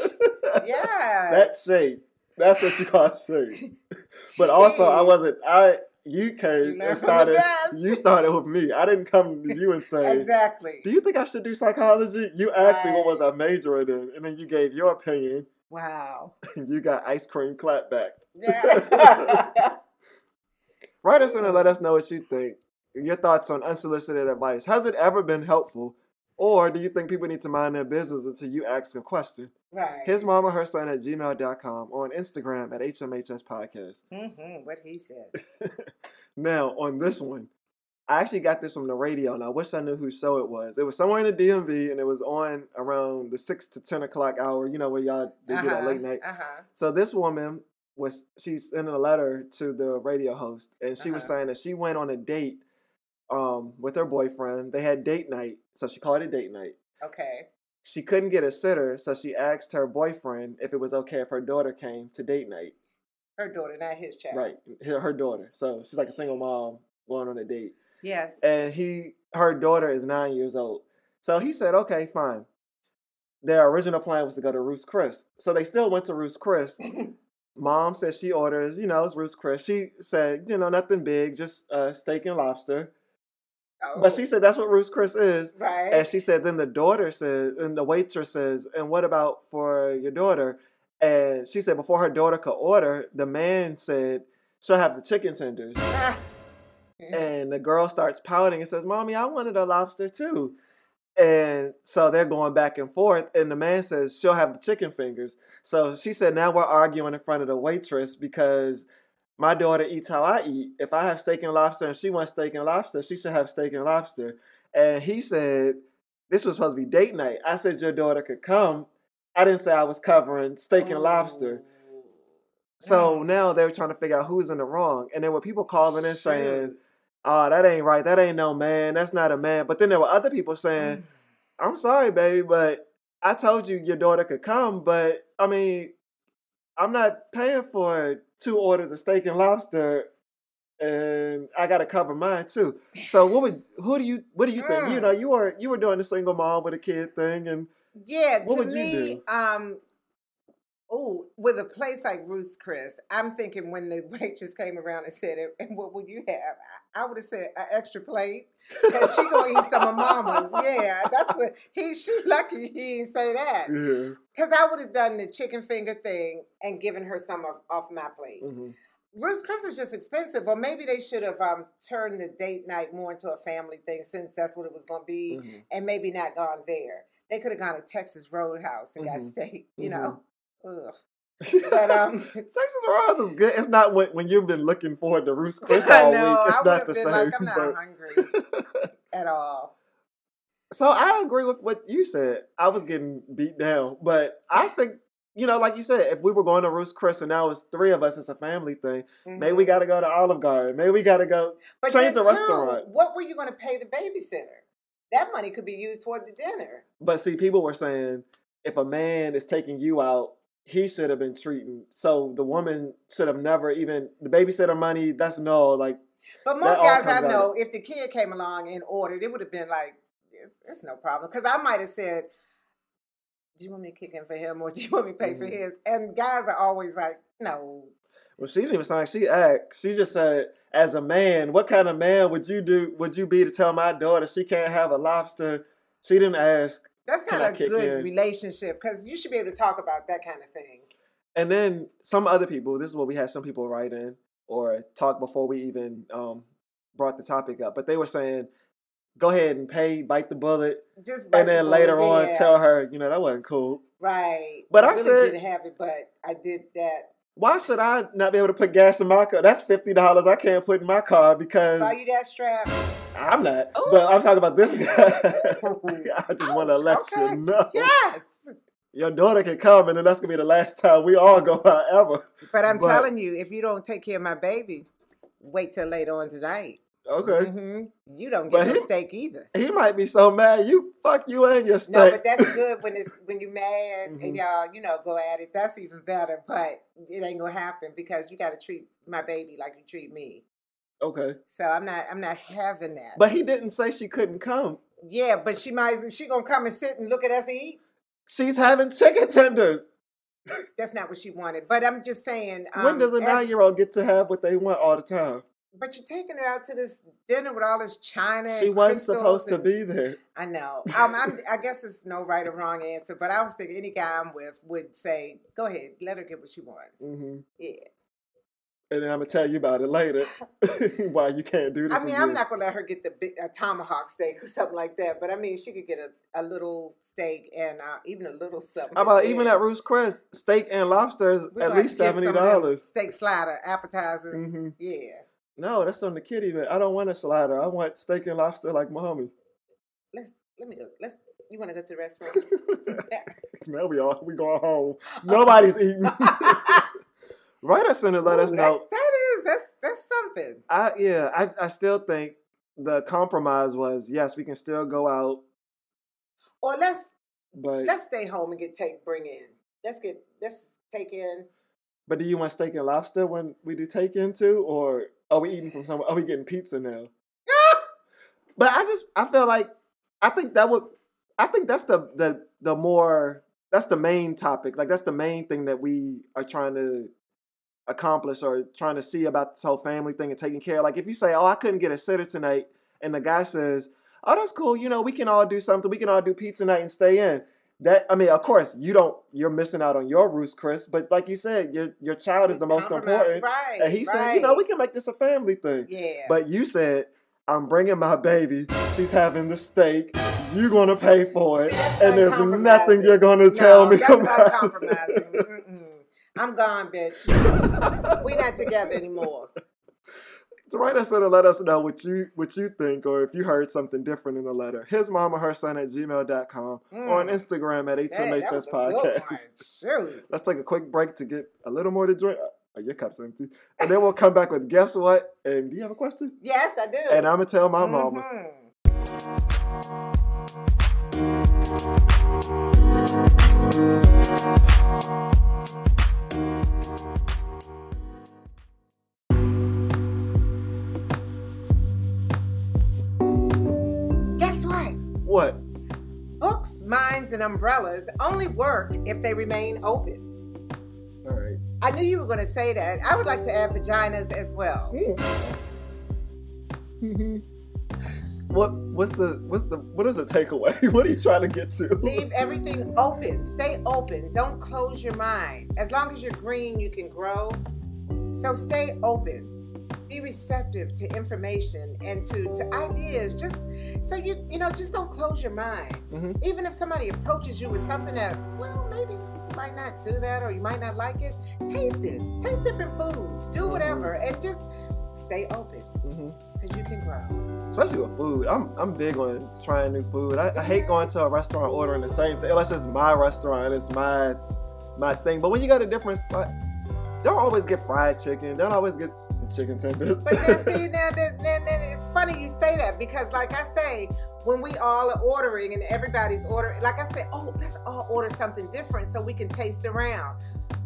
Yeah, That's shade. That's what you call shade. But also, I wasn't. I you You came learn and started. You started with me. I didn't come to you and say, exactly. "Do you think I should do psychology?" You asked me what was I majoring in, and then you gave your opinion. Wow. You got ice cream clapback. Yeah. Write us in and let us know what you think. Your thoughts on unsolicited advice. Has it ever been helpful? Or do you think people need to mind their business until you ask a question? right. His mama, her son at gmail.com or on Instagram at HMHS Podcast. Mm-hmm, what he said. Now, on this one, I actually got this from the radio, and I wish I knew whose show it was. It was somewhere in the DMV, and it was on around the 6 to 10 o'clock hour, you know, where y'all they do that late night. Uh-huh. So this woman was she's sending a letter to the radio host, and she was Uh-huh. saying that she went on a date um, with her boyfriend. They had date night, so she called it date night. Okay. She couldn't get a sitter, so she asked her boyfriend if it was okay if her daughter came to date night. Her daughter, not his child. Right, her daughter. So she's like a single mom going on a date, Yes. and he her daughter is nine years old. So he said, okay, fine. Their original plan was to go to Ruth's Chris, so they still went to Ruth's Chris. Mom said she orders, you know, it's Ruth's Chris. She said, you know, nothing big, just uh, steak and lobster. oh, But she said that's what Ruth's Chris is. right. And she said, then the daughter says, and the waitress says, and what about for your daughter? And she said, before her daughter could order, the man said, she'll have the chicken tenders. And the girl starts pouting and says, Mommy, I wanted a lobster too. And so they're going back and forth. And the man says, She'll have the chicken fingers. So she said, Now we're arguing in front of the waitress because my daughter eats how I eat. If I have steak and lobster and she wants steak and lobster, she should have steak and lobster. And he said, This was supposed to be date night. I said, Your daughter could come. I didn't say I was covering steak and lobster. So Mm. now they were trying to figure out who's in the wrong. And there were people calling in saying, Shoot. Oh, that ain't right. That ain't no man. That's not a man. But then there were other people saying, Mm. I'm sorry, baby, but I told you your daughter could come, but I mean, I'm not paying for two orders of steak and lobster, and I got to cover mine too. So what would who do you what do you think? You Mm. know, you were you were doing the single mom with a kid thing, and Yeah, What to would you me, do? um, oh, with a place like Ruth's Chris, I'm thinking when the waitress came around and said, "And what would you have?" I would have said an extra plate because she gonna eat some of Mama's. Yeah, that's what he. She lucky he didn't say that yeah, because I would have done the chicken finger thing and given her some of, off my plate. hmm Ruth's Chris is just expensive, or maybe they should have um, turned the date night more into a family thing since that's what it was going to be hmm and maybe not gone there. They could have gone to Texas Roadhouse and got Mhm. steak, you Mhm. know. Ugh. But um, Texas Ross is good. It's not when, when you've been looking forward to Ruth's Chris all know. week. It's I not the been same. like, I'm not but- hungry at all. So I agree with what you said. I was getting beat down, but I think you know, like you said, if we were going to Ruth's Chris and now it's three of us, it's a family thing. Maybe we Mhm. got to go to Olive Garden. Maybe we got to go. but change the too, restaurant. What were you going to pay the babysitter? That money could be used toward the dinner. But see, people were saying if a man is taking you out, he should have been treating. So the woman should have never even the babysitter money. That's no like. But most guys I know, if the kid came along and ordered, it would have been like, it's, it's no problem. Because I might have said, do you want me to kick in for him or do you want me to pay for Mhm. his? And guys are always like, no. Well, she didn't even sound like she asked. She just said, as a man, what kind of man would you do? Would you be to tell my daughter she can't have a lobster? She didn't ask. That's not a good in? relationship because you should be able to talk about that kind of thing. And then some other people, this is what we had some people write in or talk before we even um, brought the topic up, but they were saying, go ahead and pay, bite the bullet, Just bite and the then bullet, later on yeah. tell her, you know, that wasn't cool. Right. But I really said- didn't have it, but I did that. Why should I not be able to put gas in my car? That's fifty dollars I can't put in my car because Buy you that strap. I'm not. Ooh. But I'm talking about this guy. I just want to let okay. you know. Yes. Your daughter can come, and then that's gonna be the last time we all go out ever. But I'm But- telling you, if you don't take care of my baby, wait till later on tonight. Okay. hmm You don't But get no he- steak either. He might be so mad. You fuck you and your steak. No, but that's good when it's when you're mad Mhm. and y'all, you know, go at it. That's even better. But it ain't gonna happen because you got to treat my baby like you treat me. Okay. So I'm not, I'm not having that. But he didn't say she couldn't come. yeah, but she might, she gonna come and sit and look at us eat. She's having chicken tenders. That's not what she wanted. But I'm just saying. Um, when does a nine year old get to have what they want all the time? But you're taking her out to this dinner with all this china. She and wasn't supposed to be there. I know. Um, I'm, I guess it's no right or wrong answer, but I was thinking any guy I'm with would say, "Go ahead, let her get what she wants." hmm Yeah. And then I'm gonna tell you about it later. Why you can't do this? I mean, I'm not gonna let her get the big, a tomahawk steak or something like that, but I mean, she could get a, a little steak and uh, even a little something. How about even at Ruth's Chris, steak and lobster is We're at least seventy some of them dollars. Steak slider, appetizers. hmm Yeah. No, that's on the kitty event. I don't want a slider. I want steak and lobster like my homie. Let's let me go. Let's. You want to go to the restaurant? now we all we going home. Nobody's eating. Write us in and let Ooh, us know. That is that's that's something. I yeah, I I still think the compromise was yes, we can still go out, Or let's but let's stay home and get take bring in. Let's get let's take in. but do you want steak and lobster when we do take into, or are we eating from somewhere? Are we getting pizza now? But I just I feel like I think that would I think that's the the the more that's the main topic. Like that's the main thing that we are trying to accomplish or trying to see about this whole family thing and taking care. Like if you say, "Oh, I couldn't get a sitter tonight," and the guy says, "Oh, that's cool. You know, we can all do something. We can all do pizza night and stay in." That I mean, of course, you don't. You're missing out on your Ruth's Chris. But like you said, your your child is the most important. Right. And he right. said, "You know, we can make this a family thing." Yeah. But you said, I'm bringing my baby. She's having the steak. You're going to pay for it. See, and there's nothing you're going to no, tell me that's about uncompromising. Mm-mm. I'm gone, bitch. We not together anymore. So write us in and let us know what you what you think or if you heard something different in the letter. His mom or her son at gmail.com or on Mm. Instagram at HMHS was a good one. Podcast. Let's take a quick break to get a little more to drink. Oh, your cup's empty. And then we'll come back with guess what? And do you have a question? Yes, I do. And I'm going to tell my mama. What? Books, minds, and umbrellas only work if they remain open. All right. I knew you were going to say that. I would like to add vaginas as well. Hmm. What what's the what's the what is the takeaway? What are you trying to get to? Leave everything open. Stay open. Don't close your mind. As long as you're green, you can grow. So stay open. Be receptive to information and to, to ideas. Just so you you know, just don't close your mind. Mhm. Even if somebody approaches you with something that, well, maybe you might not do that or you might not like it, taste it. Taste different foods. Do whatever and just stay open because you can grow. Especially with food, I'm I'm big on trying new food. I, I hate going to a restaurant ordering the same thing unless it's my restaurant, it's my my thing. But when you go to different spots, don't always get fried chicken. Don't always get chicken tenders. But now, see, now then, then, then it's funny you say that because, like I say, when we all are ordering and everybody's ordering, like I say, oh, let's all order something different so we can taste around.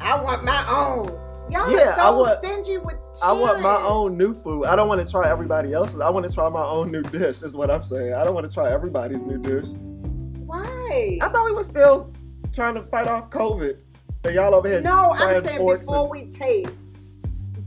I want my own. Y'all Yeah, are I so want- stingy with. I want my own new food. I don't want to try everybody else's. I want to try my own new dish. Is what I'm saying. I don't want to try everybody's new dish. Why? I thought we were still trying to fight off COVID. And y'all over here No, I'm saying before and- we taste.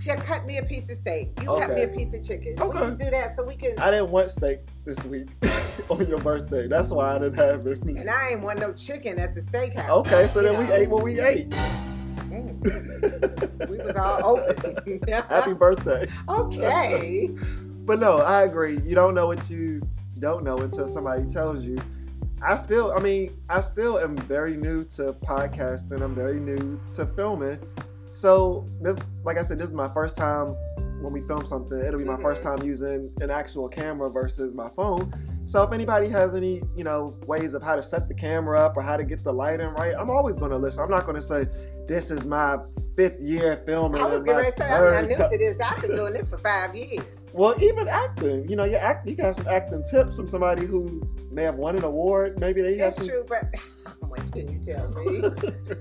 Cut me a piece of steak. You cut me a piece of chicken. We can do that so we can. I didn't want steak this week on your birthday. That's why I didn't have it. and I ain't want no chicken at the steakhouse. Okay, so then we ate what we ate. Mm, we was all open. Happy birthday. okay. But no, I agree. You don't know what you don't know until somebody tells you. I still, I mean, I still am very new to podcasting. I'm very new to filming. So this, like I said, this is my first time when we film something. It'll be my Mhm. first time using an actual camera versus my phone. So if anybody has any, you know, ways of how to set the camera up or how to get the lighting right, I'm always going to listen. I'm not going to say this is my fifth year filming. I was ready to say I'm not new to this. I've been doing this for five years. Well, even acting, you know, you act, you got some acting tips from somebody who may have won an award. Maybe they That's some. true, but what can you tell me?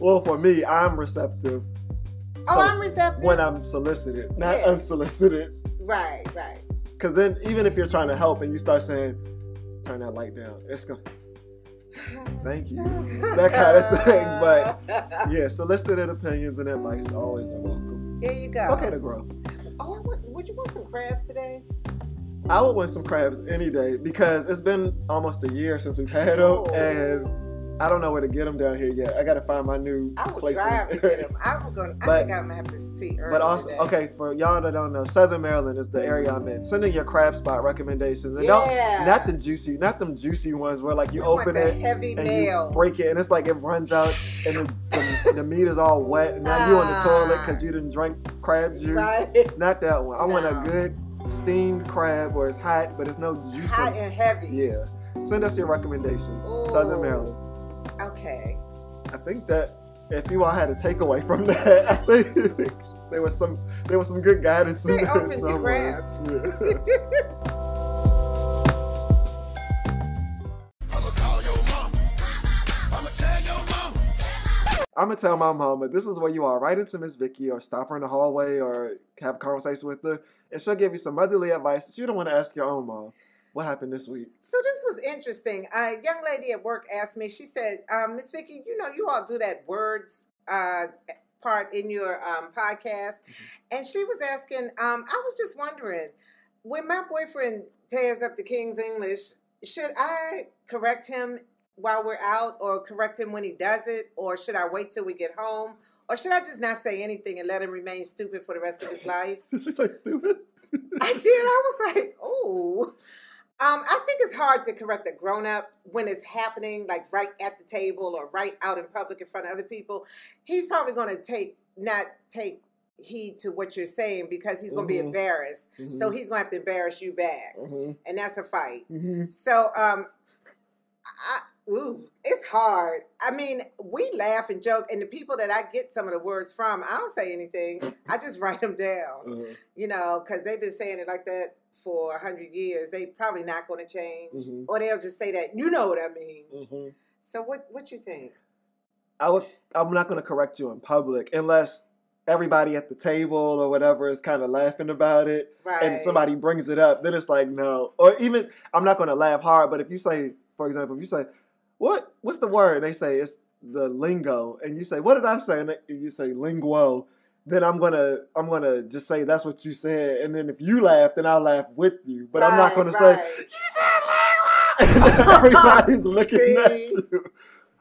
Well, for me, I'm receptive Oh, I'm receptive. when I'm solicited, not Yeah. unsolicited. right, right. Because then, even if you're trying to help and you start saying, "Turn that light down," it's going. To. Thank you, that kind of thing. But yeah, solicited opinions and advice always are welcome. there you go. It's okay to grow. Oh, I want, would you want some crabs today? I would want some crabs any day because it's been almost a year since we've had them, Oh. and I don't know where to get them down here yet. I got to find my new I would place. drive to get them. I'm gonna. I But- think I'm gonna have to see But also, today. okay, for y'all that don't know, Southern Maryland is the area I'm in. Send in your crab spot recommendations, and Yeah. don't not the juicy, not them juicy ones where like you We open it heavy and you break it, and it's like it runs out, and the, the, the meat is all wet, and now you on the toilet because you didn't drink crab juice. Right. Not that one. I want a good steamed crab where it's hot, but it's no juice. Hot and heavy. yeah. Send us your recommendations. Southern Maryland. Okay. I think that if you all had a takeaway from that, I think there was some there was some good guidance in Stay there open somewhere. I'ma call your mama. I'ma tell your mama. I'm gonna tell my mama this is where you are. Write into Miss Vicky or stop her in the hallway or have a conversation with her, and she'll give you some motherly advice that you don't want to ask your own mom. What happened this week? So this was interesting. A young lady at work asked me. She said, um, "Miss Vicky, you know you all do that words uh, part in your um, podcast," and she was asking. Um, I was just wondering, when my boyfriend tears up the King's English, should I correct him while we're out, or correct him when he does it, or should I wait till we get home, or should I just not say anything and let him remain stupid for the rest of his life? Did she say stupid? I did. I was like, oh. Um, I think it's hard to correct a grown up when it's happening, like right at the table or right out in public in front of other people. He's probably going to take not take heed to what you're saying because he's going to Mhm. be embarrassed. So he's going to have to embarrass you back, hmm and that's a fight. hmm So, um, I, ooh, it's hard. I mean, we laugh and joke, and the people that I get some of the words from, I don't say anything. I just write them down uh you know, because they've been saying it like that for a hundred years. They probably not going to change, Mhm. or they'll just say that. You know what I mean? hmm So what? What you think? I would. I'm not going to correct you in public unless everybody at the table or whatever is kind of laughing about it, Right. and somebody brings it up. Then it's like no, or even I'm not going to laugh hard. But if you say, for example, if you say, "What? What's the word?" And They say it's the lingo, and you say, "What did I say?" And you say linguo. Then I'm gonna I'm gonna just say that's what you said, and then if you laugh, then I'll laugh with you. But I'm not gonna say you said linguo, and everybody's looking at you.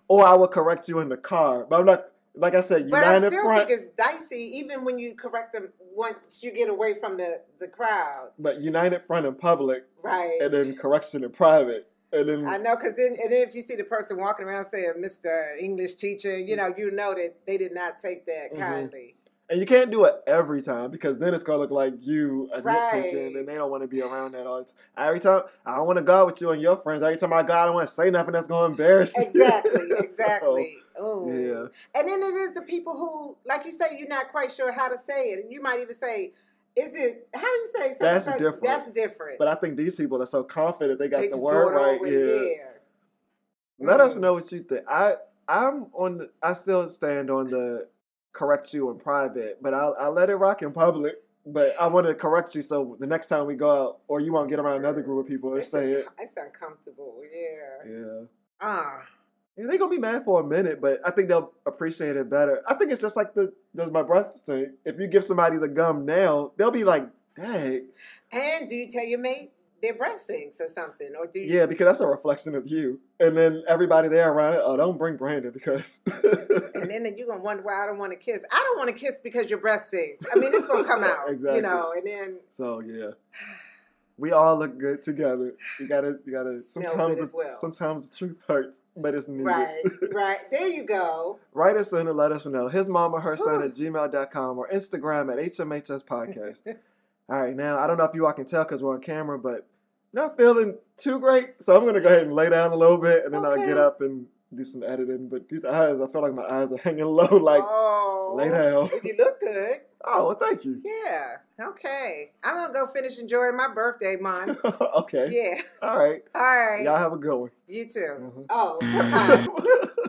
Or I will correct you in the car, but I'm not. Like I said, But I still front, think it's dicey, even when you correct them once you get away from the the crowd. but united front in public, Right. and then correction in private, and then I know, because then and then if you see the person walking around saying "Mr. English teacher," you know, you know that they did not take that Mhm. kindly. And you can't do it every time because then it's gonna look like you are Right. nitpicking, and they don't want to be around that all the time. Every time I don't want to go out with you and your friends. Every time I go, I don't want to say nothing that's gonna embarrass you. Exactly, So, exactly. oh, yeah. And then it is the people who, like you say, you're not quite sure how to say it. And you might even say, "Is it? How do you say?" and That's such?" different. That's different. But I think these people are so confident they got they the word right. with Yeah. Let us Mm. know what you think. I I'm on. The, I still stand on the correct you in private, but I'll I let it rock in public. But I want to correct you so the next time we go out, or you won't get around another group of people and It's, say it. it's uncomfortable. Yeah. Yeah. Ah. Yeah, they're gonna be mad for a minute, but I think they'll appreciate it better. I think it's just like the does my breath stink. If you give somebody the gum now, they'll be like, "Dang, And do you tell your mate their breath stinks or something, or do you? yeah," because that's a reflection of you. And then everybody there around it, oh, don't bring Brandon because And then you're gonna wonder why I don't want to kiss. I don't want to kiss because your breath stinks. I mean, it's gonna come out, Exactly. you know. And then So yeah, we all look good together. You gotta, you gotta. Sometimes, as the, well. sometimes the truth hurts, but it's needed. Right, right. There you go. Write us in and let us know. His mama, her son at gmail.com or Instagram at HMHS Podcast. all right, now, I don't know if you all can tell because we're on camera, but not feeling too great. So I'm going to go ahead and lay down a little bit and then I'll get up and do some editing. But these eyes, I feel like my eyes are hanging low. Like, oh, lay down. You look good. oh, well, thank you. Yeah. Okay. I'm gonna go finish enjoying my birthday month. okay. Yeah. All right. All right. Y'all have a good one. You too. Mhm. Oh.